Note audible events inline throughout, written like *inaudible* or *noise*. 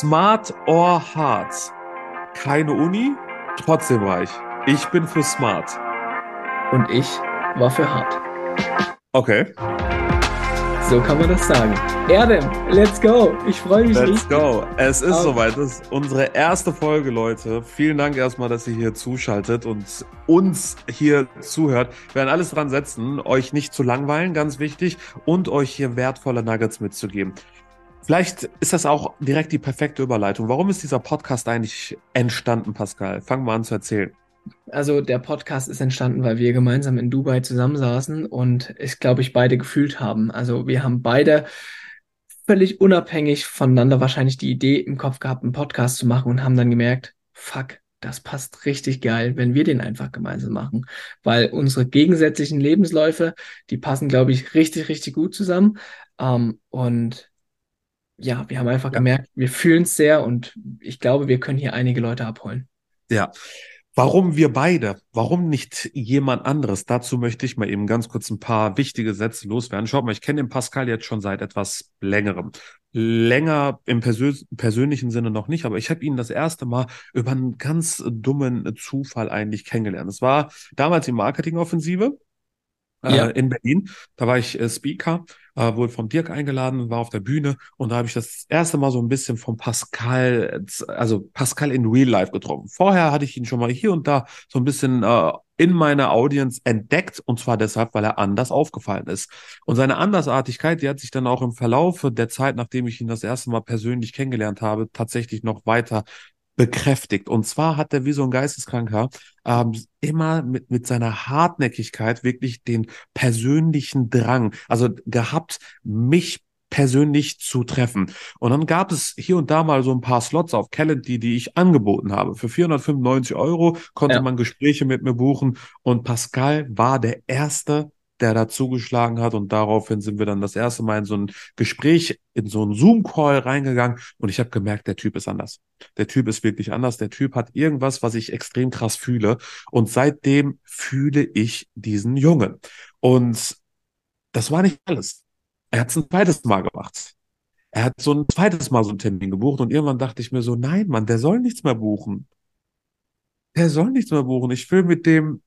Smart or Hard? Keine Uni, trotzdem reich. Ich bin für Smart. Und ich war für Hard. Okay. So kann man das sagen. Erdem, let's go. Ich freue mich Let's richtig. go. Es ist Okay. soweit. Das ist unsere erste Folge, Leute. Vielen Dank erstmal, dass ihr hier zuschaltet und uns hier zuhört. Wir werden alles dran setzen, euch nicht zu langweilen, ganz wichtig, und euch hier wertvolle Nuggets mitzugeben. Vielleicht ist das auch direkt die perfekte Überleitung. Warum ist dieser Podcast eigentlich entstanden, Pascal? Fangen wir an zu erzählen. Also der Podcast ist entstanden, weil wir gemeinsam in Dubai zusammensaßen und ich glaube, ich beide gefühlt haben. Also wir haben beide völlig unabhängig voneinander wahrscheinlich die Idee im Kopf gehabt, einen Podcast zu machen und haben dann gemerkt, fuck, das passt richtig geil, wenn wir den einfach gemeinsam machen. Weil unsere gegensätzlichen Lebensläufe, die passen, glaube ich, richtig, richtig gut zusammen. Ähm, und ja, wir haben einfach Ja. gemerkt, wir fühlen es sehr und ich glaube, wir können hier einige Leute abholen. Ja. Warum wir beide? Warum nicht jemand anderes? Dazu möchte ich mal eben ganz kurz ein paar wichtige Sätze loswerden. Schaut mal, ich kenne den Pascal jetzt schon seit etwas längerem. Länger im persö persönlichen Sinne noch nicht, aber ich habe ihn das erste Mal über einen ganz dummen Zufall eigentlich kennengelernt. Es war damals die Marketingoffensive Ja. in Berlin. Da war ich äh, Speaker, äh, wurde vom Dirk eingeladen, war auf der Bühne und da habe ich das erste Mal so ein bisschen von Pascal, äh, also Pascal in Real Life getroffen. Vorher hatte ich ihn schon mal hier und da so ein bisschen äh, in meiner Audience entdeckt und zwar deshalb, weil er anders aufgefallen ist. Und seine Andersartigkeit, die hat sich dann auch im Verlauf der Zeit, nachdem ich ihn das erste Mal persönlich kennengelernt habe, tatsächlich noch weiter bekräftigt. Und zwar hat er wie so ein Geisteskranker ähm, immer mit, mit seiner Hartnäckigkeit wirklich den persönlichen Drang, also gehabt, mich persönlich zu treffen. Und dann gab es hier und da mal so ein paar Slots auf Calendly, die ich angeboten habe. Für 495 Euro konnte Ja. man Gespräche mit mir buchen und Pascal war der Erste, der da zugeschlagen hat und daraufhin sind wir dann das erste Mal in so ein Gespräch, in so einen Zoom-Call reingegangen und ich habe gemerkt, der Typ ist anders. Der Typ ist wirklich anders. Der Typ hat irgendwas, was ich extrem krass fühle und seitdem fühle ich diesen Jungen. Und das war nicht alles. Er hat es ein zweites Mal gemacht. Er hat so ein zweites Mal so einen Termin gebucht und irgendwann dachte ich mir so, nein, Mann, der soll nichts mehr buchen. Der soll nichts mehr buchen. Ich will mit dem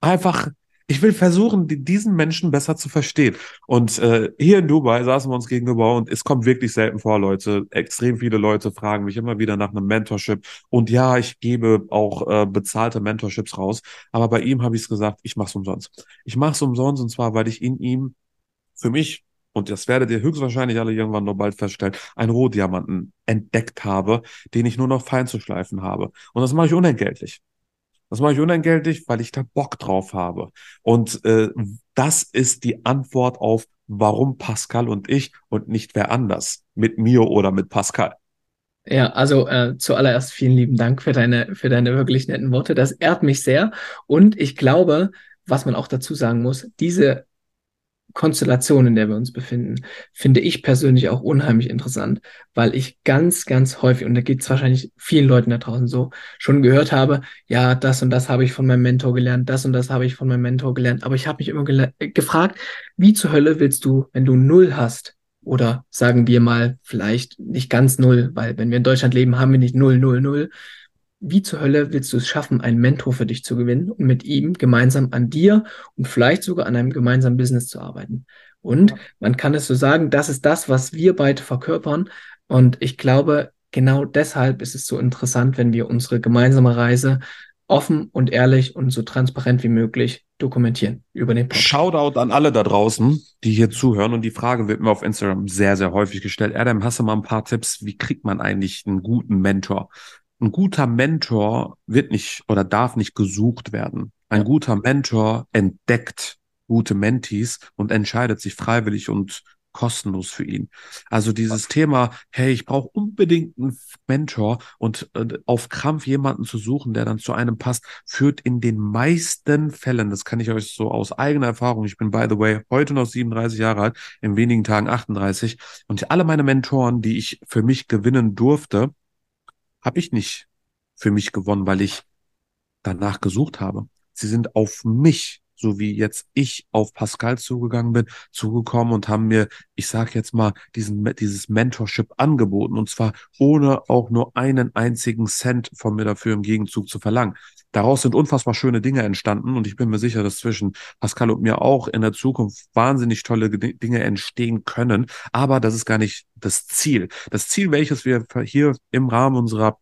einfach, ich will versuchen, die, diesen Menschen besser zu verstehen. Und äh, hier in Dubai saßen wir uns gegenüber und es kommt wirklich selten vor, Leute. Extrem viele Leute fragen mich immer wieder nach einem Mentorship. Und ja, ich gebe auch äh, bezahlte Mentorships raus. Aber bei ihm habe ich es gesagt, ich mache es umsonst. Ich mache es umsonst und zwar, weil ich in ihm für mich, und das werdet ihr höchstwahrscheinlich alle irgendwann noch bald feststellen, einen Rohdiamanten entdeckt habe, den ich nur noch fein zu schleifen habe. Und das mache ich unentgeltlich. Das mache ich unentgeltlich, weil ich da Bock drauf habe. Und äh, das ist die Antwort auf, warum Pascal und ich und nicht wer anders. Mit mir oder mit Pascal. Ja, also äh, zuallererst vielen lieben Dank für deine, für deine wirklich netten Worte. Das ehrt mich sehr. Und ich glaube, was man auch dazu sagen muss, diese Konstellation, in der wir uns befinden, finde ich persönlich auch unheimlich interessant, weil ich ganz, ganz häufig, und da geht es wahrscheinlich vielen Leuten da draußen so, schon gehört habe, ja, das und das habe ich von meinem Mentor gelernt, das und das habe ich von meinem Mentor gelernt. Aber ich habe mich immer äh, gefragt, wie zur Hölle willst du, wenn du null hast, oder sagen wir mal, vielleicht nicht ganz null, weil wenn wir in Deutschland leben, haben wir nicht null, null, null. Wie zur Hölle willst du es schaffen, einen Mentor für dich zu gewinnen und mit ihm gemeinsam an dir und vielleicht sogar an einem gemeinsamen Business zu arbeiten? Und man kann es so sagen, das ist das, was wir beide verkörpern. Und ich glaube, genau deshalb ist es so interessant, wenn wir unsere gemeinsame Reise offen und ehrlich und so transparent wie möglich dokumentieren über den Podcast. Shoutout an alle da draußen, die hier zuhören. Und die Frage wird mir auf Instagram sehr, sehr häufig gestellt. Adam, hast du mal ein paar Tipps? Wie kriegt man eigentlich einen guten Mentor? Ein guter Mentor wird nicht oder darf nicht gesucht werden. Ein Ja. guter Mentor entdeckt gute Mentees und entscheidet sich freiwillig und kostenlos für ihn. Also dieses Thema, hey, ich brauche unbedingt einen Mentor und äh, auf Krampf jemanden zu suchen, der dann zu einem passt, führt in den meisten Fällen, das kann ich euch so aus eigener Erfahrung, ich bin by the way heute noch 37 Jahre alt, in wenigen Tagen 38 und alle meine Mentoren, die ich für mich gewinnen durfte, habe ich nicht für mich gewonnen, weil ich danach gesucht habe. Sie sind auf mich so wie jetzt ich auf Pascal zugegangen bin, zugekommen und haben mir, ich sage jetzt mal, diesen, dieses Mentorship angeboten und zwar ohne auch nur einen einzigen Cent von mir dafür im Gegenzug zu verlangen. Daraus sind unfassbar schöne Dinge entstanden und ich bin mir sicher, dass zwischen Pascal und mir auch in der Zukunft wahnsinnig tolle Dinge entstehen können. Aber das ist gar nicht das Ziel. Das Ziel, welches wir hier im Rahmen unserer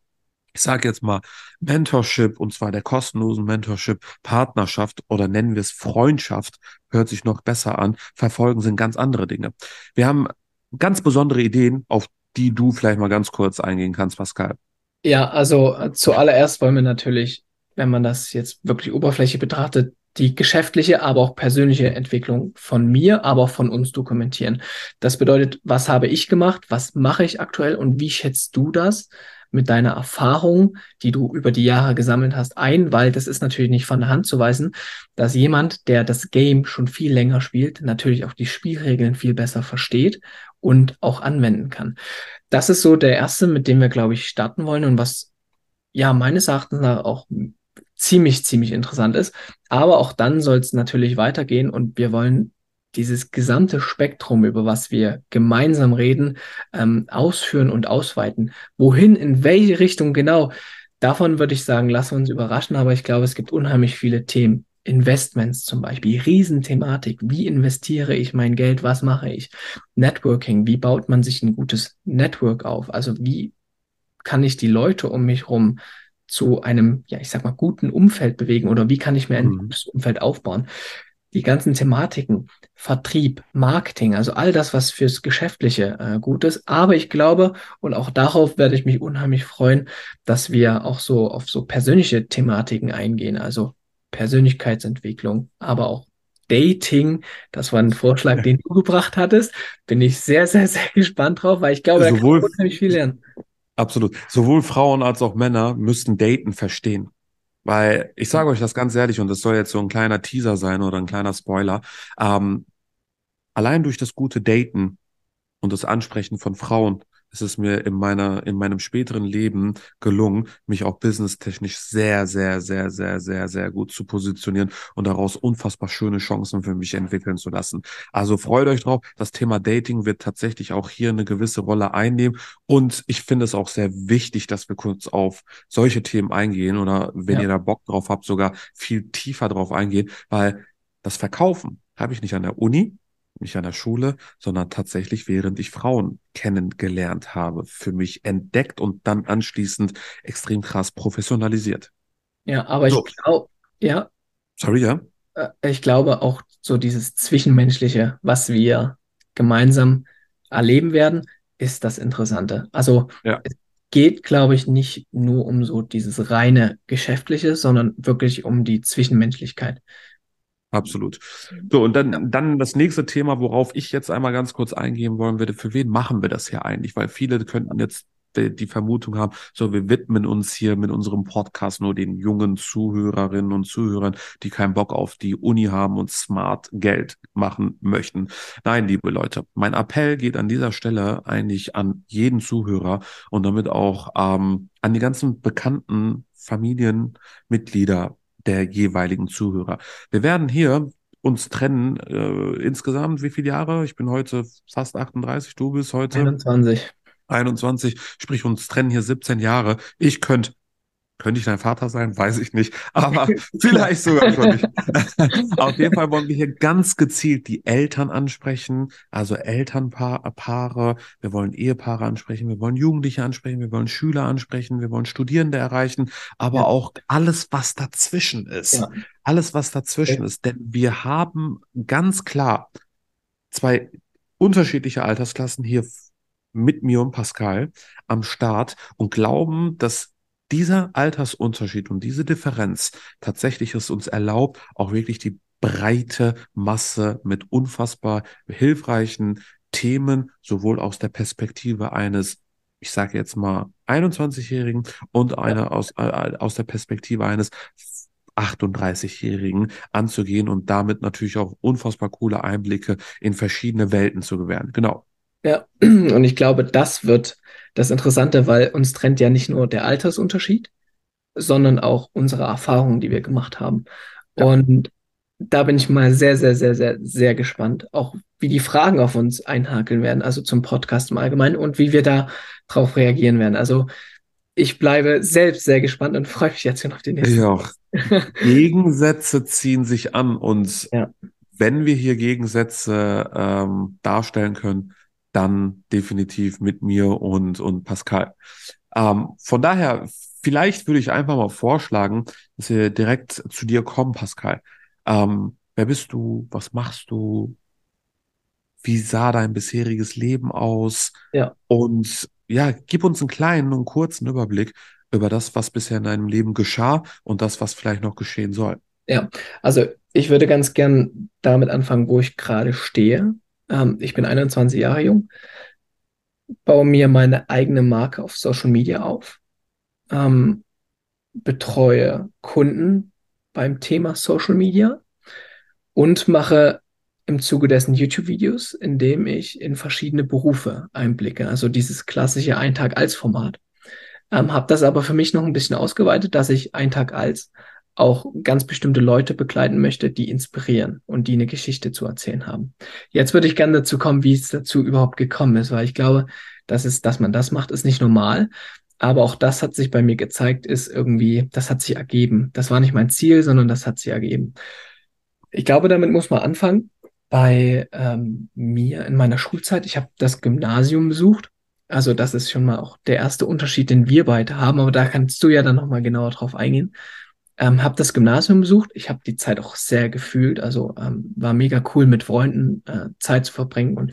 ich sage jetzt mal Mentorship und zwar der kostenlosen Mentorship Partnerschaft oder nennen wir es Freundschaft, hört sich noch besser an, verfolgen sind ganz andere Dinge. Wir haben ganz besondere Ideen, auf die du vielleicht mal ganz kurz eingehen kannst, Pascal. Ja, also äh, zuallererst wollen wir natürlich, wenn man das jetzt wirklich Oberfläche betrachtet, die geschäftliche, aber auch persönliche Entwicklung von mir, aber auch von uns dokumentieren. Das bedeutet, was habe ich gemacht, was mache ich aktuell und wie schätzt du das? mit deiner Erfahrung, die du über die Jahre gesammelt hast, ein, weil das ist natürlich nicht von der Hand zu weisen, dass jemand, der das Game schon viel länger spielt, natürlich auch die Spielregeln viel besser versteht und auch anwenden kann. Das ist so der erste, mit dem wir, glaube ich, starten wollen und was ja meines Erachtens nach auch ziemlich, ziemlich interessant ist. Aber auch dann soll es natürlich weitergehen und wir wollen dieses gesamte Spektrum, über was wir gemeinsam reden, ähm, ausführen und ausweiten. Wohin, in welche Richtung genau, davon würde ich sagen, lassen wir uns überraschen, aber ich glaube, es gibt unheimlich viele Themen. Investments zum Beispiel, Riesenthematik. Wie investiere ich mein Geld? Was mache ich? Networking. Wie baut man sich ein gutes Network auf? Also wie kann ich die Leute um mich herum zu einem, ja, ich sag mal, guten Umfeld bewegen oder wie kann ich mir ein mhm. gutes Umfeld aufbauen? die ganzen Thematiken, Vertrieb, Marketing, also all das, was fürs Geschäftliche äh, gut ist. Aber ich glaube, und auch darauf werde ich mich unheimlich freuen, dass wir auch so auf so persönliche Thematiken eingehen, also Persönlichkeitsentwicklung, aber auch Dating. Das war ein Vorschlag, *laughs* den du gebracht hattest. Bin ich sehr, sehr, sehr gespannt drauf, weil ich glaube, Sowohl, da kann man unheimlich viel lernen. Absolut. Sowohl Frauen als auch Männer müssten Daten verstehen. Weil ich sage euch das ganz ehrlich, und das soll jetzt so ein kleiner Teaser sein oder ein kleiner Spoiler. Ähm, allein durch das gute Daten und das Ansprechen von Frauen es ist mir in meiner, in meinem späteren Leben gelungen, mich auch businesstechnisch sehr, sehr, sehr, sehr, sehr, sehr gut zu positionieren und daraus unfassbar schöne Chancen für mich entwickeln zu lassen. Also freut euch drauf. Das Thema Dating wird tatsächlich auch hier eine gewisse Rolle einnehmen. Und ich finde es auch sehr wichtig, dass wir kurz auf solche Themen eingehen oder wenn ja. ihr da Bock drauf habt, sogar viel tiefer drauf eingehen, weil das Verkaufen habe ich nicht an der Uni, nicht an der Schule, sondern tatsächlich während ich Frauen kennengelernt habe, für mich entdeckt und dann anschließend extrem krass professionalisiert. Ja, aber so. ich glaube, ja. Sorry, ja. Äh, ich glaube auch so dieses Zwischenmenschliche, was wir gemeinsam erleben werden, ist das Interessante. Also ja. es geht, glaube ich, nicht nur um so dieses reine Geschäftliche, sondern wirklich um die Zwischenmenschlichkeit. Absolut. So, und dann, dann das nächste Thema, worauf ich jetzt einmal ganz kurz eingehen wollen würde. Für wen machen wir das hier eigentlich? Weil viele könnten jetzt die, die Vermutung haben, so, wir widmen uns hier mit unserem Podcast nur den jungen Zuhörerinnen und Zuhörern, die keinen Bock auf die Uni haben und smart Geld machen möchten. Nein, liebe Leute, mein Appell geht an dieser Stelle eigentlich an jeden Zuhörer und damit auch ähm, an die ganzen bekannten Familienmitglieder, der jeweiligen Zuhörer. Wir werden hier uns trennen äh, insgesamt wie viele Jahre? Ich bin heute fast 38, du bist heute 21. 21, sprich uns trennen hier 17 Jahre. Ich könnte könnte ich dein Vater sein? Weiß ich nicht. Aber vielleicht sogar schon nicht. *laughs* Auf jeden Fall wollen wir hier ganz gezielt die Eltern ansprechen, also Elternpaare. Wir wollen Ehepaare ansprechen, wir wollen Jugendliche ansprechen, wir wollen Schüler ansprechen, wir wollen Studierende erreichen, aber ja. auch alles, was dazwischen ist. Ja. Alles, was dazwischen ja. ist. Denn wir haben ganz klar zwei unterschiedliche Altersklassen hier mit mir und Pascal am Start und glauben, dass dieser Altersunterschied und diese Differenz tatsächlich es uns erlaubt, auch wirklich die breite Masse mit unfassbar hilfreichen Themen, sowohl aus der Perspektive eines, ich sage jetzt mal, 21-Jährigen und einer aus, äh, aus der Perspektive eines 38-Jährigen anzugehen und damit natürlich auch unfassbar coole Einblicke in verschiedene Welten zu gewähren. Genau. Ja, *clears throat* und ich glaube, das wird das Interessante, weil uns trennt ja nicht nur der Altersunterschied, sondern auch unsere Erfahrungen, die wir gemacht haben. Ja. Und da bin ich mal sehr, sehr, sehr, sehr, sehr gespannt, auch wie die Fragen auf uns einhakeln werden, also zum Podcast im Allgemeinen und wie wir da drauf reagieren werden. Also ich bleibe selbst sehr gespannt und *laughs* freue mich jetzt schon auf die nächste. Ich auch. Gegensätze ziehen sich an und Ja. wenn wir hier Gegensätze ähm, darstellen können, dann definitiv mit mir und, und Pascal. Ähm, von daher, vielleicht würde ich einfach mal vorschlagen, dass wir direkt zu dir kommen, Pascal. Ähm, wer bist du? Was machst du? Wie sah dein bisheriges Leben aus? Ja. Und ja, gib uns einen kleinen und kurzen Überblick über das, was bisher in deinem Leben geschah und das, was vielleicht noch geschehen soll. Ja, also ich würde ganz gern damit anfangen, wo ich gerade stehe. Ähm, ich bin 21 Jahre jung, baue mir meine eigene Marke auf Social Media auf, ähm, betreue Kunden beim Thema Social Media und mache im Zuge dessen YouTube-Videos, in dem ich in verschiedene Berufe einblicke. Also dieses klassische Ein Tag als Format. Ähm, habe das aber für mich noch ein bisschen ausgeweitet, dass ich Ein Tag als auch ganz bestimmte Leute begleiten möchte, die inspirieren und die eine Geschichte zu erzählen haben. Jetzt würde ich gerne dazu kommen, wie es dazu überhaupt gekommen ist, weil ich glaube, dass es, dass man das macht, ist nicht normal. Aber auch das hat sich bei mir gezeigt, ist irgendwie, das hat sich ergeben. Das war nicht mein Ziel, sondern das hat sich ergeben. Ich glaube, damit muss man anfangen. Bei ähm, mir in meiner Schulzeit, ich habe das Gymnasium besucht. Also das ist schon mal auch der erste Unterschied, den wir beide haben. Aber da kannst du ja dann nochmal genauer drauf eingehen. Ähm, habe das Gymnasium besucht. Ich habe die Zeit auch sehr gefühlt. Also ähm, war mega cool, mit Freunden äh, Zeit zu verbringen und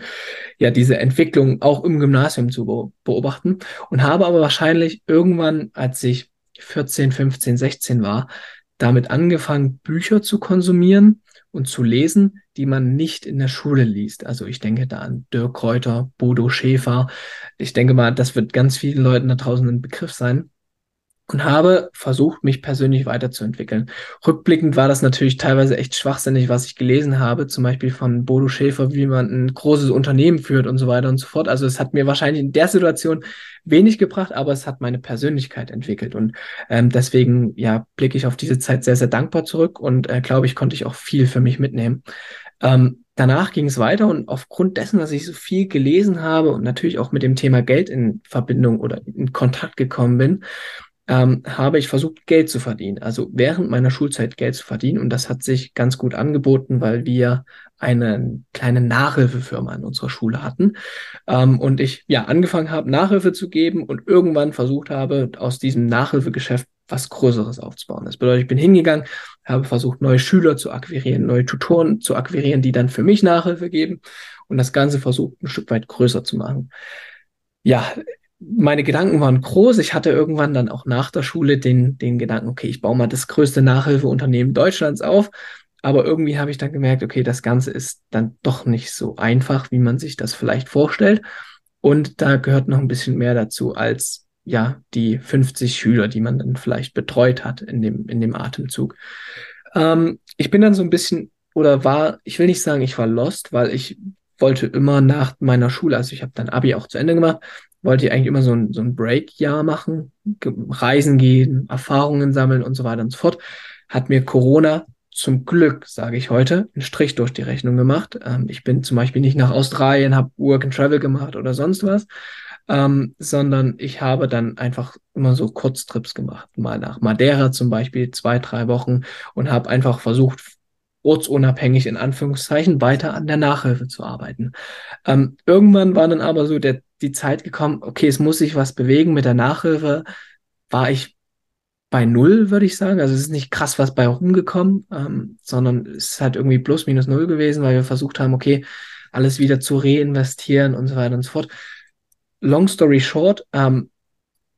ja, diese Entwicklung auch im Gymnasium zu be beobachten. Und habe aber wahrscheinlich irgendwann, als ich 14, 15, 16 war, damit angefangen, Bücher zu konsumieren und zu lesen, die man nicht in der Schule liest. Also ich denke da an Dirk Kräuter, Bodo Schäfer. Ich denke mal, das wird ganz vielen Leuten da draußen ein Begriff sein und habe versucht, mich persönlich weiterzuentwickeln. Rückblickend war das natürlich teilweise echt schwachsinnig, was ich gelesen habe, zum Beispiel von Bodo Schäfer, wie man ein großes Unternehmen führt und so weiter und so fort. Also es hat mir wahrscheinlich in der Situation wenig gebracht, aber es hat meine Persönlichkeit entwickelt und ähm, deswegen ja blicke ich auf diese Zeit sehr, sehr dankbar zurück und äh, glaube ich, konnte ich auch viel für mich mitnehmen. Ähm, danach ging es weiter und aufgrund dessen, dass ich so viel gelesen habe und natürlich auch mit dem Thema Geld in Verbindung oder in Kontakt gekommen bin, ähm, habe ich versucht, Geld zu verdienen. Also während meiner Schulzeit Geld zu verdienen. Und das hat sich ganz gut angeboten, weil wir eine kleine Nachhilfefirma in unserer Schule hatten. Ähm, und ich ja angefangen habe, Nachhilfe zu geben und irgendwann versucht habe, aus diesem Nachhilfegeschäft was Größeres aufzubauen. Das bedeutet, ich bin hingegangen, habe versucht, neue Schüler zu akquirieren, neue Tutoren zu akquirieren, die dann für mich Nachhilfe geben und das Ganze versucht, ein Stück weit größer zu machen. Ja, meine Gedanken waren groß. Ich hatte irgendwann dann auch nach der Schule den, den Gedanken, okay, ich baue mal das größte Nachhilfeunternehmen Deutschlands auf. Aber irgendwie habe ich dann gemerkt, okay, das Ganze ist dann doch nicht so einfach, wie man sich das vielleicht vorstellt. Und da gehört noch ein bisschen mehr dazu als ja die 50 Schüler, die man dann vielleicht betreut hat in dem, in dem Atemzug. Ähm, ich bin dann so ein bisschen oder war, ich will nicht sagen, ich war lost, weil ich wollte immer nach meiner Schule, also ich habe dann Abi auch zu Ende gemacht, wollte ich eigentlich immer so ein, so ein Break-Jahr machen, reisen gehen, Erfahrungen sammeln und so weiter und so fort. Hat mir Corona zum Glück, sage ich heute, einen Strich durch die Rechnung gemacht. Ähm, ich bin zum Beispiel nicht nach Australien, habe Work and Travel gemacht oder sonst was, ähm, sondern ich habe dann einfach immer so Kurztrips gemacht. Mal nach Madeira zum Beispiel, zwei, drei Wochen und habe einfach versucht, ortsunabhängig in Anführungszeichen weiter an der Nachhilfe zu arbeiten. Ähm, irgendwann war dann aber so der, die Zeit gekommen, okay, es muss sich was bewegen mit der Nachhilfe. War ich bei null, würde ich sagen. Also es ist nicht krass was bei rumgekommen, ähm, sondern es ist halt irgendwie plus minus null gewesen, weil wir versucht haben, okay, alles wieder zu reinvestieren und so weiter und so fort. Long story short, ähm,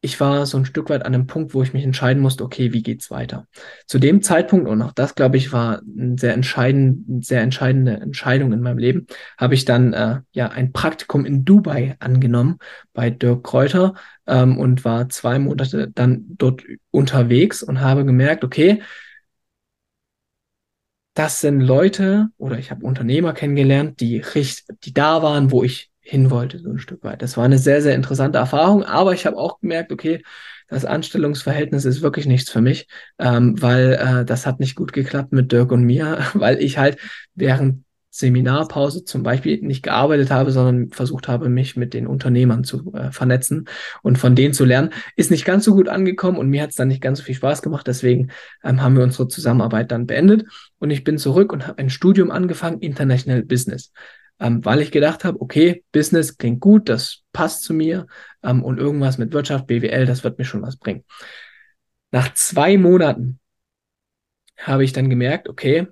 ich war so ein Stück weit an einem Punkt, wo ich mich entscheiden musste, okay, wie geht's weiter? Zu dem Zeitpunkt, und auch das, glaube ich, war eine sehr, entscheidend, sehr entscheidende Entscheidung in meinem Leben, habe ich dann äh, ja ein Praktikum in Dubai angenommen bei Dirk Kräuter ähm, und war zwei Monate dann dort unterwegs und habe gemerkt, okay, das sind Leute oder ich habe Unternehmer kennengelernt, die, richtig, die da waren, wo ich hin wollte, so ein Stück weit. Das war eine sehr, sehr interessante Erfahrung, aber ich habe auch gemerkt, okay, das Anstellungsverhältnis ist wirklich nichts für mich, ähm, weil äh, das hat nicht gut geklappt mit Dirk und mir, *laughs* weil ich halt während Seminarpause zum Beispiel nicht gearbeitet habe, sondern versucht habe, mich mit den Unternehmern zu äh, vernetzen und von denen zu lernen. Ist nicht ganz so gut angekommen und mir hat es dann nicht ganz so viel Spaß gemacht. Deswegen ähm, haben wir unsere Zusammenarbeit dann beendet und ich bin zurück und habe ein Studium angefangen, International Business. Ähm, weil ich gedacht habe, okay, Business klingt gut, das passt zu mir ähm, und irgendwas mit Wirtschaft, BWL, das wird mir schon was bringen. Nach zwei Monaten habe ich dann gemerkt, okay,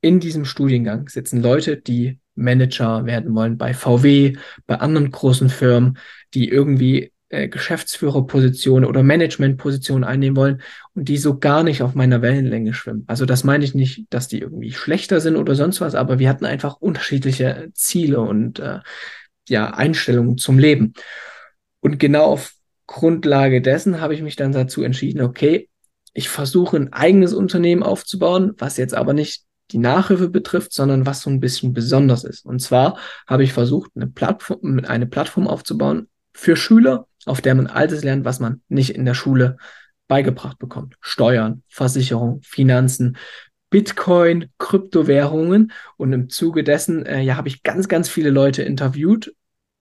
in diesem Studiengang sitzen Leute, die Manager werden wollen bei VW, bei anderen großen Firmen, die irgendwie äh, Geschäftsführerpositionen oder Managementpositionen einnehmen wollen und die so gar nicht auf meiner Wellenlänge schwimmen. Also das meine ich nicht, dass die irgendwie schlechter sind oder sonst was, aber wir hatten einfach unterschiedliche Ziele und äh, ja Einstellungen zum Leben. Und genau auf Grundlage dessen habe ich mich dann dazu entschieden, okay, ich versuche ein eigenes Unternehmen aufzubauen, was jetzt aber nicht die Nachhilfe betrifft, sondern was so ein bisschen besonders ist. Und zwar habe ich versucht, eine Plattform, eine Plattform aufzubauen für Schüler, auf der man alles lernt, was man nicht in der Schule beigebracht bekommt. Steuern, Versicherung, Finanzen, Bitcoin, Kryptowährungen. Und im Zuge dessen, äh, ja, habe ich ganz, ganz viele Leute interviewt,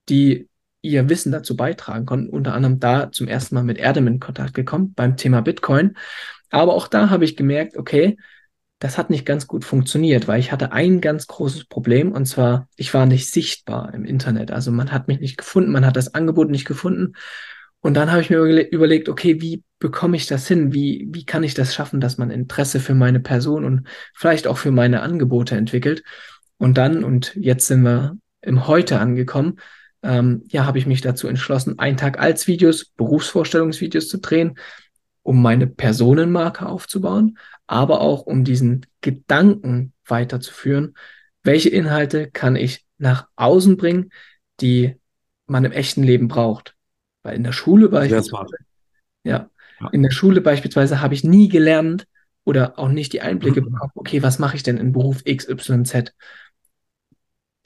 die ihr Wissen dazu beitragen konnten. Unter anderem da zum ersten Mal mit Erdem in Kontakt gekommen beim Thema Bitcoin. Aber auch da habe ich gemerkt, okay, das hat nicht ganz gut funktioniert, weil ich hatte ein ganz großes Problem und zwar, ich war nicht sichtbar im Internet. Also man hat mich nicht gefunden, man hat das Angebot nicht gefunden. Und dann habe ich mir überlegt, okay, wie bekomme ich das hin? Wie, wie kann ich das schaffen, dass man Interesse für meine Person und vielleicht auch für meine Angebote entwickelt? Und dann, und jetzt sind wir im Heute angekommen, ähm, ja, habe ich mich dazu entschlossen, einen Tag als Videos, Berufsvorstellungsvideos zu drehen, um meine Personenmarke aufzubauen, aber auch um diesen Gedanken weiterzuführen. Welche Inhalte kann ich nach außen bringen, die man im echten Leben braucht? Weil in der Schule beispielsweise, ja, ja, in der Schule beispielsweise habe ich nie gelernt oder auch nicht die Einblicke mhm. bekommen, okay, was mache ich denn in Beruf XYZ?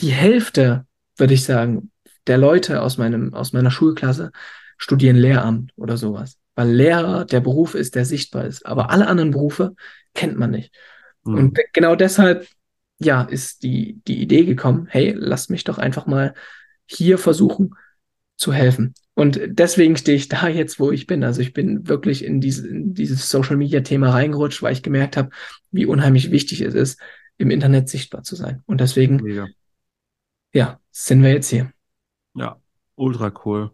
Die Hälfte, würde ich sagen, der Leute aus meinem, aus meiner Schulklasse studieren Lehramt oder sowas weil Lehrer der Beruf ist, der sichtbar ist. Aber alle anderen Berufe kennt man nicht. Mhm. Und genau deshalb, ja, ist die, die Idee gekommen, hey, lass mich doch einfach mal hier versuchen zu helfen. Und deswegen stehe ich *laughs* da jetzt, wo ich bin. Also ich bin wirklich in, diese, in dieses Social-Media-Thema reingerutscht, weil ich gemerkt habe, wie unheimlich wichtig es ist, im Internet sichtbar zu sein. Und deswegen, Mega. ja, sind wir jetzt hier. Ja, ultra cool.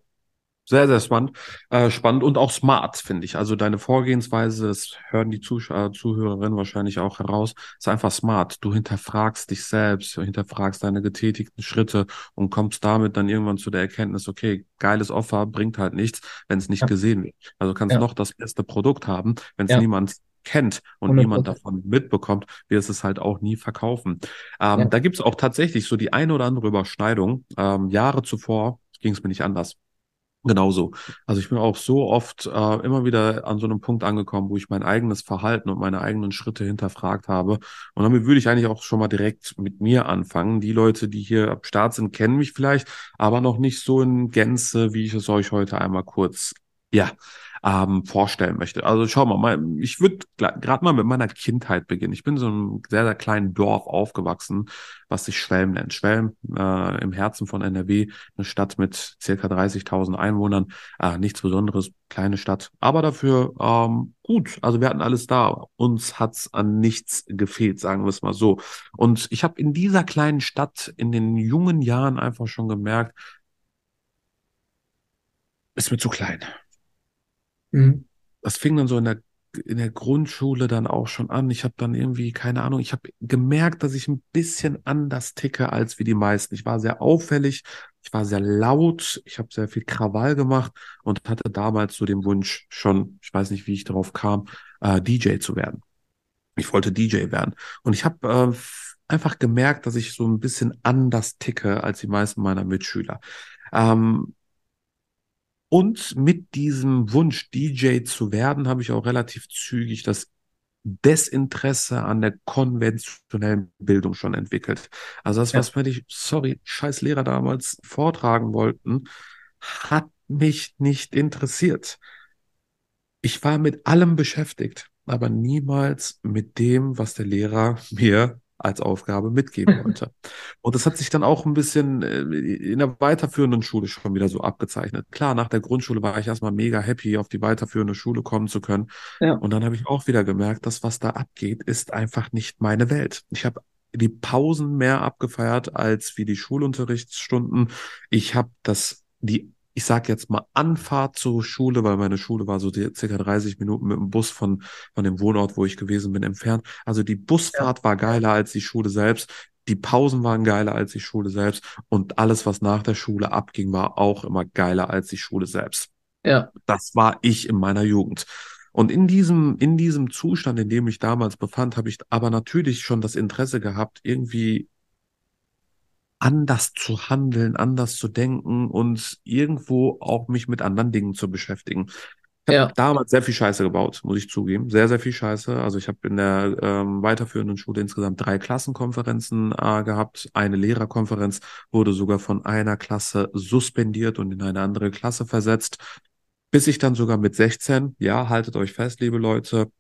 Sehr, sehr spannend. Äh, spannend und auch smart, finde ich. Also deine Vorgehensweise, das hören die Zuh äh, Zuhörerinnen wahrscheinlich auch heraus, ist einfach smart. Du hinterfragst dich selbst, du hinterfragst deine getätigten Schritte und kommst damit dann irgendwann zu der Erkenntnis, okay, geiles Offer bringt halt nichts, wenn es nicht ja. gesehen wird. Also du kannst ja. noch das beste Produkt haben, wenn es ja. niemand kennt und 100%. niemand davon mitbekommt, wirst es halt auch nie verkaufen. Ähm, ja. Da gibt es auch tatsächlich so die eine oder andere Überschneidung. Ähm, Jahre zuvor ging es mir nicht anders. Genauso. Also ich bin auch so oft äh, immer wieder an so einem Punkt angekommen, wo ich mein eigenes Verhalten und meine eigenen Schritte hinterfragt habe. Und damit würde ich eigentlich auch schon mal direkt mit mir anfangen. Die Leute, die hier am Start sind, kennen mich vielleicht, aber noch nicht so in Gänze, wie ich es euch heute einmal kurz, ja, ähm, vorstellen möchte. Also schau mal, ich würde gerade mal mit meiner Kindheit beginnen. Ich bin so einem sehr, sehr kleinen Dorf aufgewachsen, was sich Schwelm nennt. Schwelm äh, im Herzen von NRW, eine Stadt mit circa 30.000 Einwohnern. Äh, nichts Besonderes, kleine Stadt, aber dafür ähm, gut. Also wir hatten alles da. Uns hat's an nichts gefehlt, sagen wir es mal so. Und ich habe in dieser kleinen Stadt in den jungen Jahren einfach schon gemerkt, ist mir zu klein. Mhm. Das fing dann so in der, in der Grundschule dann auch schon an. Ich habe dann irgendwie, keine Ahnung, ich habe gemerkt, dass ich ein bisschen anders ticke als wie die meisten. Ich war sehr auffällig, ich war sehr laut, ich habe sehr viel Krawall gemacht und hatte damals so den Wunsch schon, ich weiß nicht, wie ich darauf kam, äh, DJ zu werden. Ich wollte DJ werden. Und ich habe äh, einfach gemerkt, dass ich so ein bisschen anders ticke als die meisten meiner Mitschüler. Ähm, und mit diesem Wunsch, DJ zu werden, habe ich auch relativ zügig das Desinteresse an der konventionellen Bildung schon entwickelt. Also das, Ja, was mir die, sorry, scheiß Lehrer damals vortragen wollten, hat mich nicht interessiert. Ich war mit allem beschäftigt, aber niemals mit dem, was der Lehrer mir als Aufgabe mitgeben wollte. Und das hat sich dann auch ein bisschen äh, in der weiterführenden Schule schon wieder so abgezeichnet. Klar, nach der Grundschule war ich erstmal mega happy, auf die weiterführende Schule kommen zu können. ja, Und dann habe ich auch wieder gemerkt, dass was da abgeht, ist einfach nicht meine Welt. Ich habe die Pausen mehr abgefeiert als wie die Schulunterrichtsstunden. Ich habe das, die, ich sage jetzt mal Anfahrt zur Schule, weil meine Schule war so circa 30 Minuten mit dem Bus von, von dem Wohnort, wo ich gewesen bin, entfernt. Also die ja, Busfahrt war geiler als die Schule selbst. Die Pausen waren geiler als die Schule selbst und alles, was nach der Schule abging, war auch immer geiler als die Schule selbst. ja, Das war ich in meiner Jugend. Und in diesem, in diesem Zustand, in dem ich damals befand, habe ich aber natürlich schon das Interesse gehabt, irgendwie anders zu handeln, anders zu denken und irgendwo auch mich mit anderen Dingen zu beschäftigen. Ich habe ja, damals sehr viel Scheiße gebaut, muss ich zugeben. Sehr, sehr viel Scheiße. Also ich habe in der ähm, weiterführenden Schule insgesamt drei Klassenkonferenzen äh, gehabt. Eine Lehrerkonferenz wurde sogar von einer Klasse suspendiert und in eine andere Klasse versetzt. Bis ich dann sogar mit 16, ja, haltet euch fest, liebe Leute,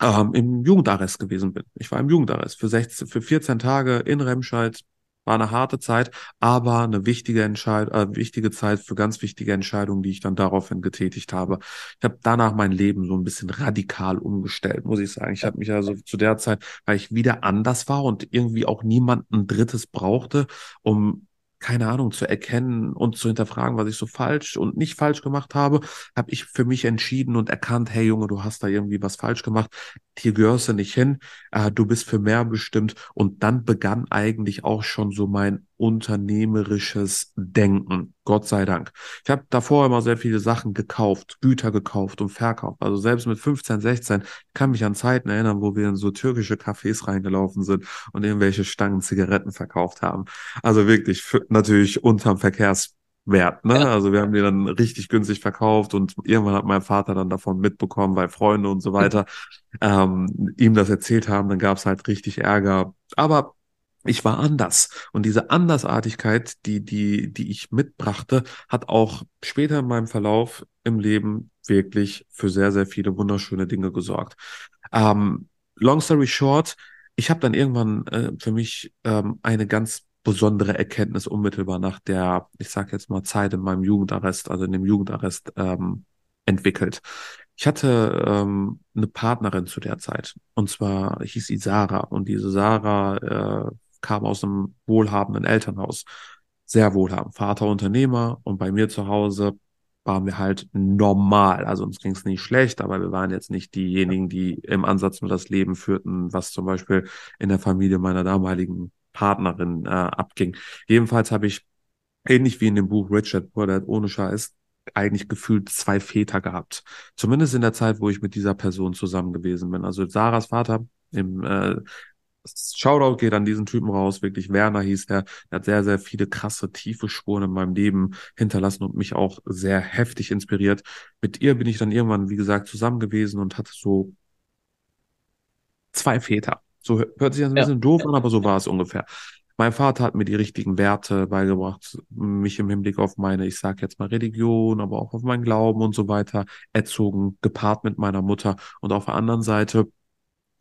ähm, im Jugendarrest gewesen bin. Ich war im Jugendarrest für 16, für 14 Tage in Remscheid. War eine harte Zeit, aber eine wichtige Entscheid äh, wichtige Zeit für ganz wichtige Entscheidungen, die ich dann daraufhin getätigt habe. Ich habe danach mein Leben so ein bisschen radikal umgestellt, muss ich sagen. Ich habe mich also zu der Zeit, weil ich wieder anders war und irgendwie auch niemand ein Drittes brauchte, um keine Ahnung, zu erkennen und zu hinterfragen, was ich so falsch und nicht falsch gemacht habe, habe ich für mich entschieden und erkannt, hey Junge, du hast da irgendwie was falsch gemacht, hier gehörst du nicht hin, äh, du bist für mehr bestimmt. Und dann begann eigentlich auch schon so mein unternehmerisches Denken. Gott sei Dank. Ich habe davor immer sehr viele Sachen gekauft, Güter gekauft und verkauft. Also selbst mit 15, 16 kann mich an Zeiten erinnern, wo wir in so türkische Cafés reingelaufen sind und irgendwelche Stangen Zigaretten verkauft haben. Also wirklich natürlich unterm Verkehrswert, ne? ja, Also wir haben die dann richtig günstig verkauft und irgendwann hat mein Vater dann davon mitbekommen, weil Freunde und so weiter *laughs* ähm, ihm das erzählt haben, dann gab es halt richtig Ärger. Aber ich war anders. Und diese Andersartigkeit, die, die, die ich mitbrachte, hat auch später in meinem Verlauf im Leben wirklich für sehr, sehr viele wunderschöne Dinge gesorgt. Ähm, long story short, ich habe dann irgendwann äh, für mich ähm, eine ganz besondere Erkenntnis unmittelbar nach der, ich sage jetzt mal, Zeit in meinem Jugendarrest, also in dem Jugendarrest ähm, entwickelt. Ich hatte ähm, eine Partnerin zu der Zeit und zwar hieß sie Sarah und diese Sarah äh, kam aus einem wohlhabenden Elternhaus, sehr wohlhabend, Vater Unternehmer und bei mir zu Hause waren wir halt normal. Also uns ging es nicht schlecht, aber wir waren jetzt nicht diejenigen, die im Ansatz nur das Leben führten, was zum Beispiel in der Familie meiner damaligen Partnerin äh, abging. Jedenfalls habe ich, ähnlich wie in dem Buch Richard Dad ohne Scheiß, eigentlich gefühlt zwei Väter gehabt. Zumindest in der Zeit, wo ich mit dieser Person zusammen gewesen bin. Also Sarahs Vater im äh, Shoutout geht an diesen Typen raus, wirklich Werner hieß der. Der hat sehr, sehr viele krasse, tiefe Spuren in meinem Leben hinterlassen und mich auch sehr heftig inspiriert. Mit ihr bin ich dann irgendwann, wie gesagt, zusammen gewesen und hatte so zwei Väter. So hört sich das ein ja, bisschen doof an, aber so war es ungefähr. Mein Vater hat mir die richtigen Werte beigebracht, mich im Hinblick auf meine, ich sage jetzt mal Religion, aber auch auf meinen Glauben und so weiter erzogen, gepaart mit meiner Mutter. Und auf der anderen Seite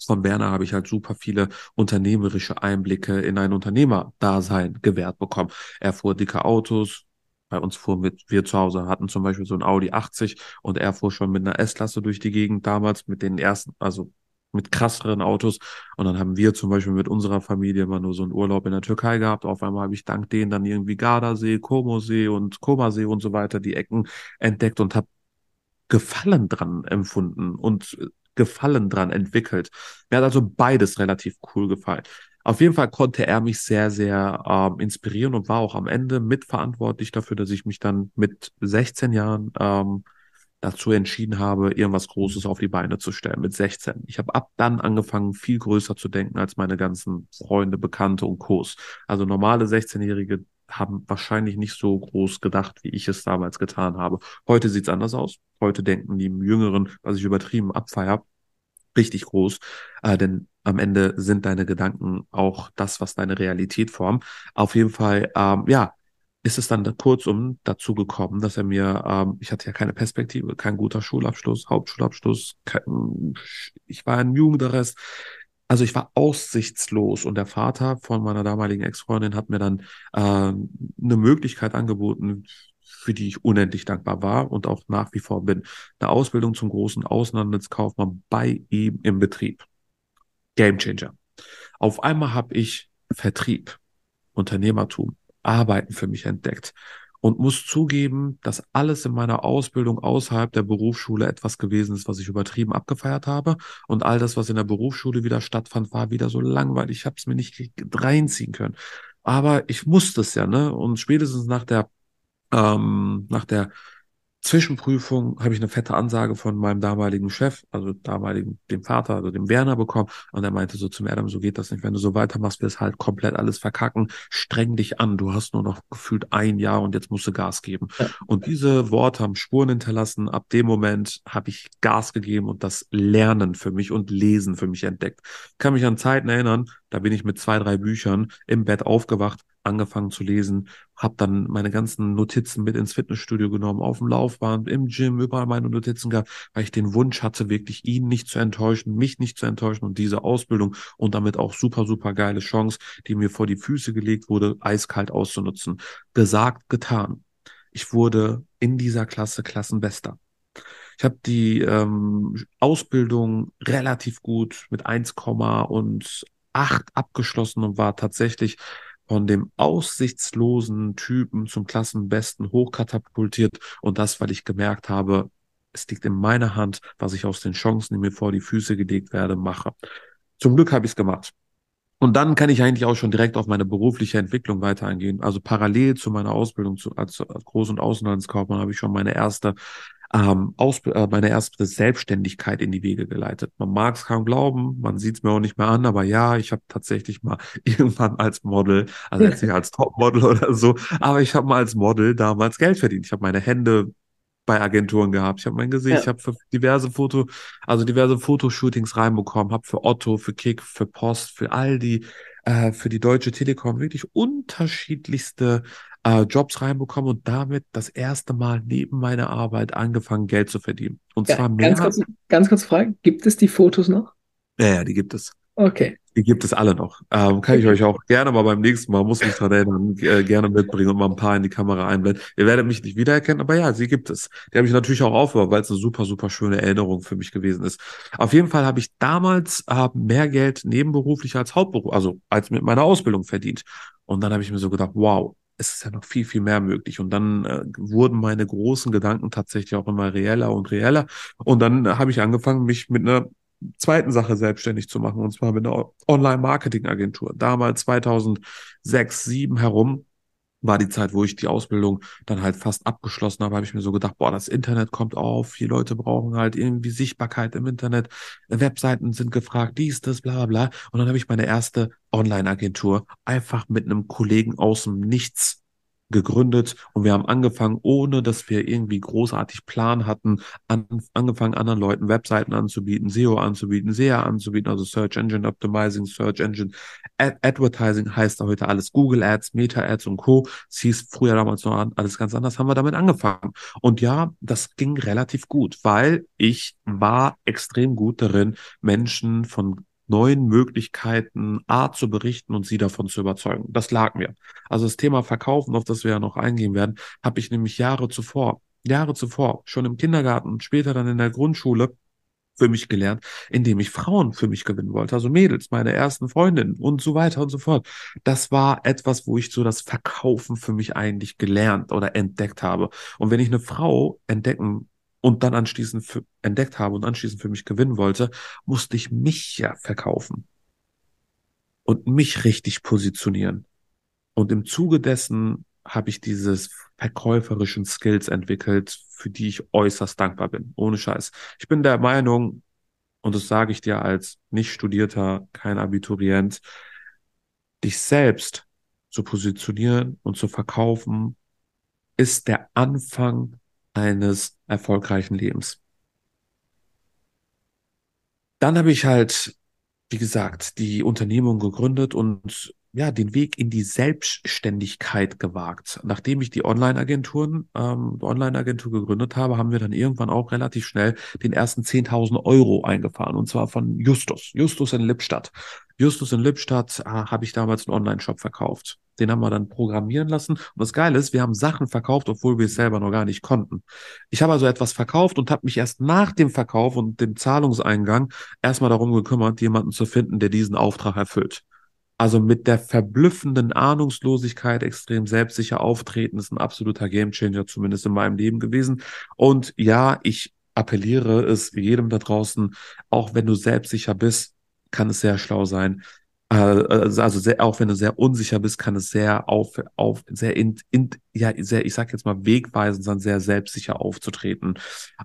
von Werner habe ich halt super viele unternehmerische Einblicke in ein Unternehmerdasein gewährt bekommen. Er fuhr dicke Autos. Bei uns fuhren wir, wir zu Hause hatten zum Beispiel so ein Audi 80 und er fuhr schon mit einer S-Klasse durch die Gegend damals mit den ersten, also mit krasseren Autos. Und dann haben wir zum Beispiel mit unserer Familie immer nur so einen Urlaub in der Türkei gehabt. Auf einmal habe ich dank denen dann irgendwie Gardasee, Komosee und Komasee und so weiter die Ecken entdeckt und habe Gefallen dran empfunden und Gefallen dran entwickelt. Mir hat also beides relativ cool gefallen. Auf jeden Fall konnte er mich sehr, sehr ähm, inspirieren und war auch am Ende mitverantwortlich dafür, dass ich mich dann mit 16 Jahren ähm, dazu entschieden habe, irgendwas Großes auf die Beine zu stellen mit 16. Ich habe ab dann angefangen, viel größer zu denken als meine ganzen Freunde, Bekannte und Co. Also normale 16-Jährige haben wahrscheinlich nicht so groß gedacht, wie ich es damals getan habe. Heute sieht's anders aus. Heute denken die Jüngeren, was ich übertrieben abfeier, richtig groß, äh, denn am Ende sind deine Gedanken auch das, was deine Realität formt. Auf jeden Fall, ähm, ja, ist es dann kurzum dazu gekommen, dass er mir, ähm, ich hatte ja keine Perspektive, kein guter Schulabschluss, Hauptschulabschluss, kein, ich war ein Jugendarrest. Also ich war aussichtslos und der Vater von meiner damaligen Ex-Freundin hat mir dann äh, eine Möglichkeit angeboten, für die ich unendlich dankbar war und auch nach wie vor bin. Eine Ausbildung zum großen Außenhandelskaufmann bei ihm im Betrieb. Gamechanger. Auf einmal habe ich Vertrieb, Unternehmertum, Arbeiten für mich entdeckt und muss zugeben, dass alles in meiner Ausbildung außerhalb der Berufsschule etwas gewesen ist, was ich übertrieben abgefeiert habe. Und all das, was in der Berufsschule wieder stattfand, war wieder so langweilig. Ich habe es mir nicht reinziehen können. Aber ich musste es ja, ne? Und spätestens nach der ähm, nach der Zwischenprüfung habe ich eine fette Ansage von meinem damaligen Chef, also damaligen, dem Vater, also dem Werner bekommen. Und er meinte so zum Adam, so geht das nicht. Wenn du so weitermachst, wirst halt komplett alles verkacken. Streng dich an. Du hast nur noch gefühlt ein Jahr und jetzt musst du Gas geben. Ja. Und diese Worte haben Spuren hinterlassen. Ab dem Moment habe ich Gas gegeben und das Lernen für mich und Lesen für mich entdeckt. Ich kann mich an Zeiten erinnern, da bin ich mit zwei, drei Büchern im Bett aufgewacht, angefangen zu lesen, habe dann meine ganzen Notizen mit ins Fitnessstudio genommen, auf dem Laufband, im Gym, überall meine Notizen gehabt, weil ich den Wunsch hatte, wirklich ihn nicht zu enttäuschen, mich nicht zu enttäuschen und diese Ausbildung und damit auch super, super geile Chance, die mir vor die Füße gelegt wurde, eiskalt auszunutzen. Gesagt, getan. Ich wurde in dieser Klasse Klassenbester. Ich habe die ähm, Ausbildung relativ gut mit 1, und 8 abgeschlossen und war tatsächlich von dem aussichtslosen Typen zum Klassenbesten hochkatapultiert. Und das, weil ich gemerkt habe, es liegt in meiner Hand, was ich aus den Chancen, die mir vor die Füße gelegt werde, mache. Zum Glück habe ich es gemacht. Und dann kann ich eigentlich auch schon direkt auf meine berufliche Entwicklung weiter eingehen. Also parallel zu meiner Ausbildung zu, als, Groß- und Außenhandelskaufmann habe ich schon meine erste ähm, aus, äh, meine erste Selbstständigkeit in die Wege geleitet. Man mag es kaum glauben, man sieht es mir auch nicht mehr an, aber ja, ich habe tatsächlich mal *laughs* irgendwann als Model, also jetzt nicht *laughs* als Topmodel oder so, aber ich habe mal als Model damals Geld verdient. Ich habe meine Hände bei Agenturen gehabt. Ich habe mein Gesicht, ja. ich habe für diverse Foto, also diverse Fotoshootings reinbekommen, habe für Otto, für Kick, für Post, für Aldi, äh, für die Deutsche Telekom wirklich unterschiedlichste äh, Jobs reinbekommen und damit das erste Mal neben meiner Arbeit angefangen, Geld zu verdienen. Und ja, zwar mehr. Ganz kurz, ganz kurz Frage, gibt es die Fotos noch? Ja, ja, die gibt es. Okay. Die gibt es alle noch. Ähm, kann ich euch auch gerne mal beim nächsten Mal, muss mich dran erinnern, äh, gerne mitbringen und mal ein paar in die Kamera einblenden. Ihr werdet mich nicht wiedererkennen, aber ja, sie gibt es. Die habe ich natürlich auch aufgehört, weil es eine super, super schöne Erinnerung für mich gewesen ist. Auf jeden Fall habe ich damals äh, mehr Geld nebenberuflich als Hauptberuf, also als mit meiner Ausbildung verdient. Und dann habe ich mir so gedacht, wow, es ist ja noch viel, viel mehr möglich. Und dann äh, wurden meine großen Gedanken tatsächlich auch immer reeller und reeller. Und dann äh, habe ich angefangen, mich mit einer zweiten Sache selbstständig zu machen, und zwar mit einer Online-Marketing-Agentur. Damals 2006, 2007 herum war die Zeit, wo ich die Ausbildung dann halt fast abgeschlossen habe, habe ich mir so gedacht, boah, das Internet kommt auf, die Leute brauchen halt irgendwie Sichtbarkeit im Internet, Webseiten sind gefragt, dies, das, bla bla bla. Und dann habe ich meine erste Online-Agentur einfach mit einem Kollegen aus dem Nichts gegründet und wir haben angefangen, ohne dass wir irgendwie großartig Plan hatten, an, angefangen, anderen Leuten Webseiten anzubieten, SEO anzubieten, SEA anzubieten, also Search Engine Optimizing, Search Engine Ad Advertising heißt da heute alles Google Ads, Meta Ads und Co. Es hieß früher damals noch alles ganz anders, haben wir damit angefangen. Und ja, das ging relativ gut, weil ich war extrem gut darin, Menschen von neuen Möglichkeiten A zu berichten und sie davon zu überzeugen. Das lag mir. Also das Thema Verkaufen, auf das wir ja noch eingehen werden, habe ich nämlich Jahre zuvor, Jahre zuvor, schon im Kindergarten und später dann in der Grundschule für mich gelernt, indem ich Frauen für mich gewinnen wollte, also Mädels, meine ersten Freundinnen und so weiter und so fort. Das war etwas, wo ich so das Verkaufen für mich eigentlich gelernt oder entdeckt habe. Und wenn ich eine Frau entdecken und dann anschließend für, entdeckt habe und anschließend für mich gewinnen wollte, musste ich mich ja verkaufen und mich richtig positionieren. Und im Zuge dessen habe ich dieses verkäuferischen Skills entwickelt, für die ich äußerst dankbar bin. Ohne Scheiß. Ich bin der Meinung, und das sage ich dir als nicht studierter, kein Abiturient, dich selbst zu positionieren und zu verkaufen, ist der Anfang eines erfolgreichen Lebens. dann habe ich halt, wie gesagt, die Unternehmung gegründet und ja, den Weg in die Selbstständigkeit gewagt. Nachdem ich die Online-Agenturen, ähm, Online-Agentur gegründet habe, haben wir dann irgendwann auch relativ schnell den ersten 10.000 Euro eingefahren und zwar von Justus, Justus in Lippstadt. Justus in Lippstadt äh, habe ich damals einen Online-Shop verkauft. Den haben wir dann programmieren lassen. Und das Geile ist, wir haben Sachen verkauft, obwohl wir es selber noch gar nicht konnten. Ich habe also etwas verkauft und habe mich erst nach dem Verkauf und dem Zahlungseingang erstmal darum gekümmert, jemanden zu finden, der diesen Auftrag erfüllt. Also mit der verblüffenden Ahnungslosigkeit extrem selbstsicher auftreten, ist ein absoluter Gamechanger, zumindest in meinem Leben gewesen. Und ja, ich appelliere es jedem da draußen, auch wenn du selbstsicher bist, kann es sehr schlau sein. Äh, also sehr, auch wenn du sehr unsicher bist, kann es sehr auf, auf sehr in, in, ja, sehr, ich sag jetzt mal wegweisend sein, sehr selbstsicher aufzutreten.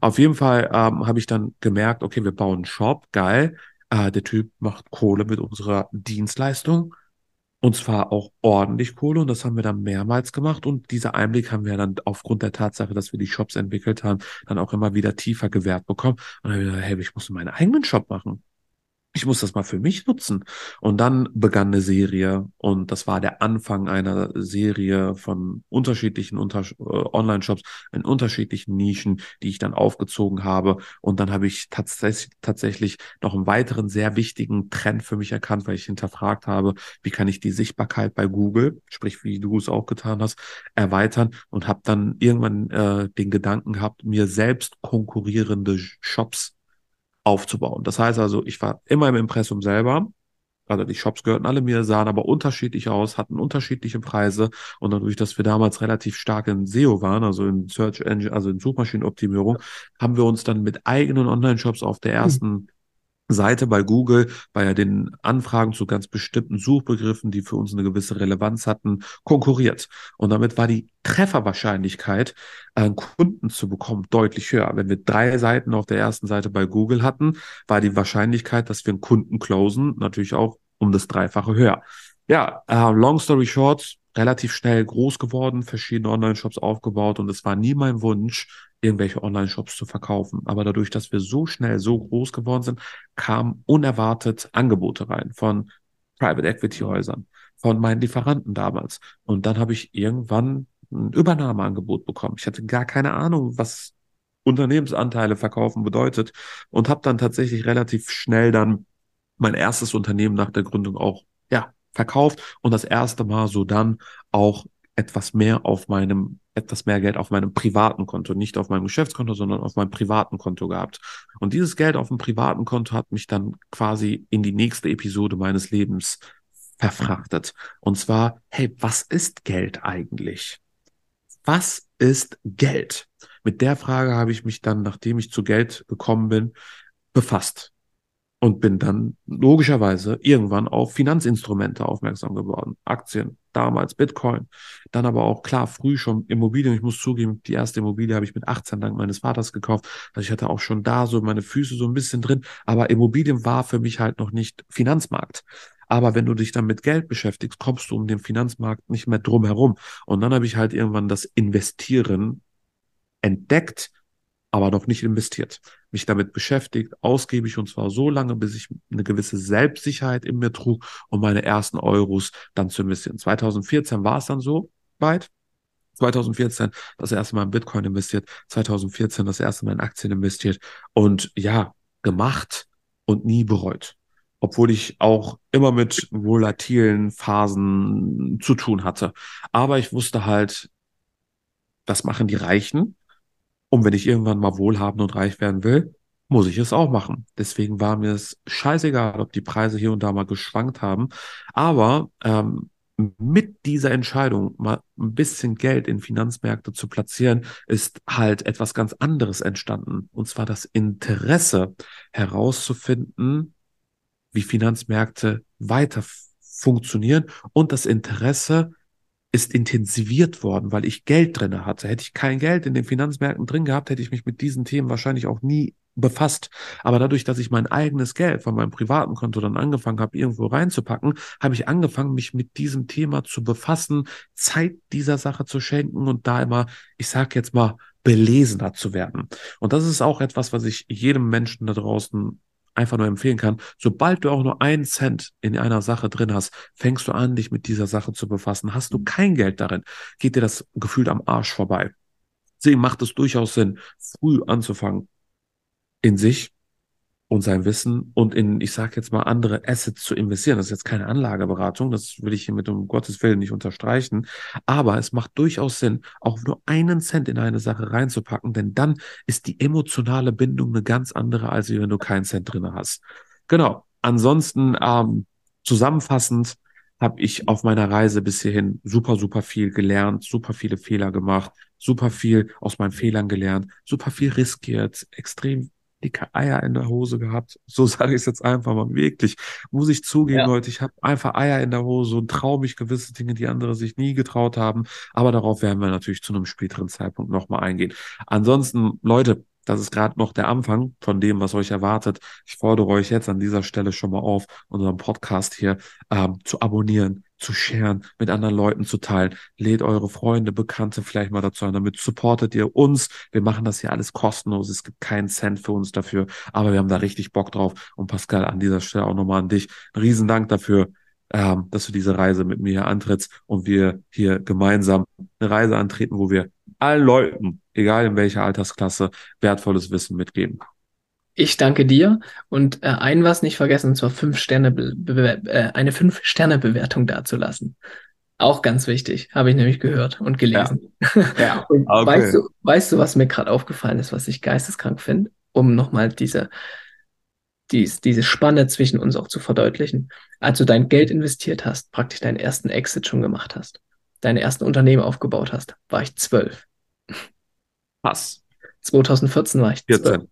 Auf jeden Fall ähm, habe ich dann gemerkt, okay, wir bauen einen Shop, geil äh, der Typ macht Kohle mit unserer Dienstleistung. Und zwar auch ordentlich Kohle und das haben wir dann mehrmals gemacht und dieser Einblick haben wir dann aufgrund der Tatsache, dass wir die Shops entwickelt haben, dann auch immer wieder tiefer gewährt bekommen. Und dann habe ich gesagt, hey, ich muss meinen eigenen Shop machen ich muss das mal für mich nutzen. Und dann begann eine Serie und das war der Anfang einer Serie von unterschiedlichen Unter äh, Online-Shops in unterschiedlichen Nischen, die ich dann aufgezogen habe. Und dann habe ich tats tatsächlich noch einen weiteren sehr wichtigen Trend für mich erkannt, weil ich hinterfragt habe, wie kann ich die Sichtbarkeit bei Google, sprich wie du es auch getan hast, erweitern und habe dann irgendwann äh, den Gedanken gehabt, mir selbst konkurrierende Shops aufzubauen. Das heißt also, ich war immer im Impressum selber. Also die Shops gehörten alle mir, sahen aber unterschiedlich aus, hatten unterschiedliche Preise und dadurch, dass wir damals relativ stark in SEO waren, also in Search Engine, also in Suchmaschinenoptimierung, haben wir uns dann mit eigenen Online-Shops auf der hm. ersten Seite bei Google, bei den Anfragen zu ganz bestimmten Suchbegriffen, die für uns eine gewisse Relevanz hatten, konkurriert. Und damit war die Trefferwahrscheinlichkeit, einen Kunden zu bekommen, deutlich höher. Wenn wir drei Seiten auf der ersten Seite bei Google hatten, war die Wahrscheinlichkeit, dass wir einen Kunden closen, natürlich auch um das Dreifache höher. Ja, uh, long story short, relativ schnell groß geworden, verschiedene Online-Shops aufgebaut und es war nie mein Wunsch, irgendwelche Online-Shops zu verkaufen. Aber dadurch, dass wir so schnell so groß geworden sind, kamen unerwartet Angebote rein von Private Equity Häusern, von meinen Lieferanten damals. Und dann habe ich irgendwann ein Übernahmeangebot bekommen. Ich hatte gar keine Ahnung, was Unternehmensanteile verkaufen bedeutet und habe dann tatsächlich relativ schnell dann mein erstes Unternehmen nach der Gründung auch ja verkauft und das erste Mal so dann auch etwas mehr auf meinem, etwas mehr Geld auf meinem privaten Konto, nicht auf meinem Geschäftskonto, sondern auf meinem privaten Konto gehabt. Und dieses Geld auf dem privaten Konto hat mich dann quasi in die nächste Episode meines Lebens verfrachtet. Und zwar, hey, was ist Geld eigentlich? Was ist Geld? Mit der Frage habe ich mich dann, nachdem ich zu Geld gekommen bin, befasst und bin dann logischerweise irgendwann auf Finanzinstrumente aufmerksam geworden. Aktien, damals Bitcoin, dann aber auch klar früh schon Immobilien. Ich muss zugeben, die erste Immobilie habe ich mit 18 dank meines Vaters gekauft. Also ich hatte auch schon da so meine Füße so ein bisschen drin, aber Immobilien war für mich halt noch nicht Finanzmarkt. Aber wenn du dich dann mit Geld beschäftigst, kommst du um den Finanzmarkt nicht mehr drum herum. Und dann habe ich halt irgendwann das Investieren entdeckt aber noch nicht investiert. Mich damit beschäftigt, ausgiebig und zwar so lange, bis ich eine gewisse Selbstsicherheit in mir trug, um meine ersten Euros dann zu investieren. 2014 war es dann so weit. 2014 das erste Mal in Bitcoin investiert, 2014 das erste Mal in Aktien investiert und ja, gemacht und nie bereut. Obwohl ich auch immer mit volatilen Phasen zu tun hatte. Aber ich wusste halt, das machen die Reichen und wenn ich irgendwann mal wohlhabend und reich werden will, muss ich es auch machen. Deswegen war mir es scheißegal, ob die Preise hier und da mal geschwankt haben. Aber ähm, mit dieser Entscheidung, mal ein bisschen Geld in Finanzmärkte zu platzieren, ist halt etwas ganz anderes entstanden. Und zwar das Interesse herauszufinden, wie Finanzmärkte weiter funktionieren und das Interesse ist intensiviert worden, weil ich Geld drinne hatte. Hätte ich kein Geld in den Finanzmärkten drin gehabt, hätte ich mich mit diesen Themen wahrscheinlich auch nie befasst. Aber dadurch, dass ich mein eigenes Geld von meinem privaten Konto dann angefangen habe, irgendwo reinzupacken, habe ich angefangen, mich mit diesem Thema zu befassen, Zeit dieser Sache zu schenken und da immer, ich sage jetzt mal, belesener zu werden. Und das ist auch etwas, was ich jedem Menschen da draußen einfach nur empfehlen kann, sobald du auch nur einen Cent in einer Sache drin hast, fängst du an, dich mit dieser Sache zu befassen. Hast du kein Geld darin, geht dir das gefühlt am Arsch vorbei. Deswegen macht es durchaus Sinn, früh anzufangen, in sich und sein Wissen und in, ich sage jetzt mal, andere Assets zu investieren. Das ist jetzt keine Anlageberatung, das will ich hiermit um Gottes Willen nicht unterstreichen. Aber es macht durchaus Sinn, auch nur einen Cent in eine Sache reinzupacken, denn dann ist die emotionale Bindung eine ganz andere, als wenn du keinen Cent drin hast. Genau. Ansonsten ähm, zusammenfassend habe ich auf meiner Reise bis hierhin super, super viel gelernt, super viele Fehler gemacht, super viel aus meinen Fehlern gelernt, super viel riskiert, extrem dicke Eier in der Hose gehabt. So *laughs* sage ich es jetzt einfach mal. Wirklich. Muss ich zugeben, ja. Leute, ich habe einfach Eier in der Hose und traue mich gewisse Dinge, die andere sich nie getraut haben. Aber darauf werden wir natürlich zu einem späteren Zeitpunkt nochmal eingehen. Ansonsten, Leute, das ist gerade noch der Anfang von dem, was euch erwartet. Ich fordere euch jetzt an dieser Stelle schon mal auf, unseren Podcast hier ähm, zu abonnieren, zu sharen, mit anderen Leuten zu teilen. Lädt eure Freunde, Bekannte vielleicht mal dazu an. Damit supportet ihr uns. Wir machen das hier alles kostenlos. Es gibt keinen Cent für uns dafür. Aber wir haben da richtig Bock drauf. Und Pascal, an dieser Stelle auch nochmal an dich. Ein Riesendank dafür, ähm, dass du diese Reise mit mir hier antrittst und wir hier gemeinsam eine Reise antreten, wo wir allen Leuten, egal in welcher Altersklasse, wertvolles Wissen mitgeben. Ich danke dir und äh, ein was nicht vergessen, und zwar fünf Sterne äh, eine fünf Sterne Bewertung dazulassen. Auch ganz wichtig, habe ich nämlich gehört und gelesen. Ja. ja. *laughs* und okay. weißt du, weißt du, was mir gerade aufgefallen ist, was ich geisteskrank finde, um nochmal diese dies, diese Spanne zwischen uns auch zu verdeutlichen. Als du dein Geld investiert hast, praktisch deinen ersten Exit schon gemacht hast, deine ersten Unternehmen aufgebaut hast, war ich zwölf. Was? 2014 war ich 14. Ja,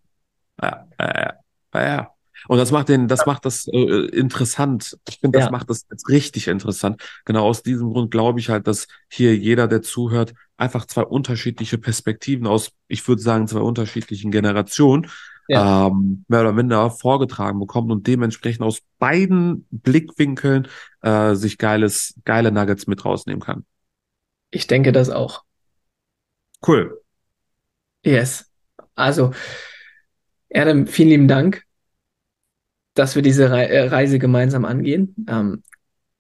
ja, ja, ja. Und das macht den, das macht das äh, interessant. Ich finde, das ja. macht das jetzt richtig interessant. Genau aus diesem Grund glaube ich halt, dass hier jeder, der zuhört, einfach zwei unterschiedliche Perspektiven aus, ich würde sagen, zwei unterschiedlichen Generationen ja. ähm, mehr oder minder vorgetragen bekommt und dementsprechend aus beiden Blickwinkeln äh, sich geiles, geile Nuggets mit rausnehmen kann. Ich denke das auch. Cool. Yes. Also, Adam, vielen lieben Dank, dass wir diese äh, Reise gemeinsam angehen. Ähm,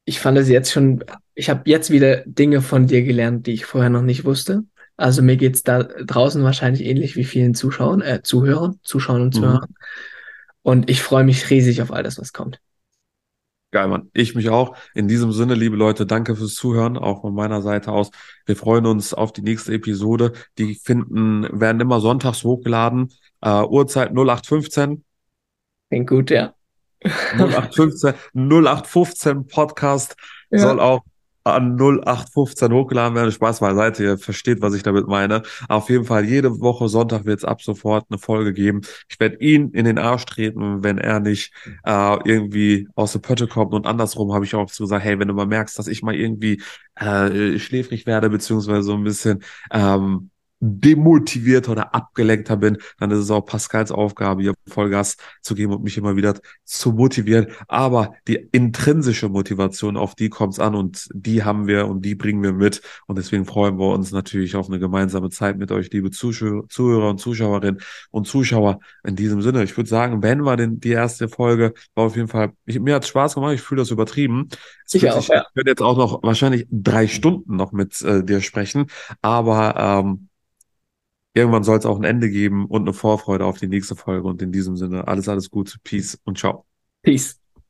ich fand es jetzt schon, ich habe jetzt wieder Dinge von dir gelernt, die ich vorher noch nicht wusste. Also mir geht's da draußen wahrscheinlich ähnlich wie vielen Zuschauern, äh, Zuhörern, Zuschauern und mhm. Zuhörern. Mhm. Und ich freue mich riesig auf alles, was kommt. Geil, Mann. Ich mich auch. In diesem Sinne, liebe Leute, danke fürs Zuhören, auch von meiner Seite aus. Wir freuen uns auf die nächste Episode. Die finden, werden immer sonntags hochgeladen. Uh, Uhrzeit 0815. Klingt gut, ja. 0815, 0815 Podcast ja. soll auch an 0815 hochgeladen werden. Spaß beiseite, ihr versteht, was ich damit meine. Auf jeden Fall, jede Woche Sonntag wird es ab sofort eine Folge geben. Ich werde ihn in den Arsch treten, wenn er nicht äh, irgendwie aus der Pötte kommt. Und andersrum habe ich auch so gesagt, hey, wenn du mal merkst, dass ich mal irgendwie äh, schläfrig werde, beziehungsweise so ein bisschen ähm, demotivierter oder abgelenkter bin, dann ist es auch Pascals Aufgabe, hier Vollgas zu geben und mich immer wieder zu motivieren. Aber die intrinsische Motivation, auf die kommt es an und die haben wir und die bringen wir mit. Und deswegen freuen wir uns natürlich auf eine gemeinsame Zeit mit euch, liebe Zuschauer, Zuhörer und Zuschauerinnen und Zuschauer. In diesem Sinne, ich würde sagen, wenn wir denn die erste Folge, war auf jeden Fall, ich, mir hat Spaß gemacht, ich fühle das übertrieben. Ich, auch, ja. ich werde jetzt auch noch wahrscheinlich drei Stunden noch mit äh, dir sprechen, aber ähm, irgendwann soll es auch ein Ende geben und eine Vorfreude auf die nächste Folge. Und in diesem Sinne, alles, alles Gute, Peace und ciao. Peace.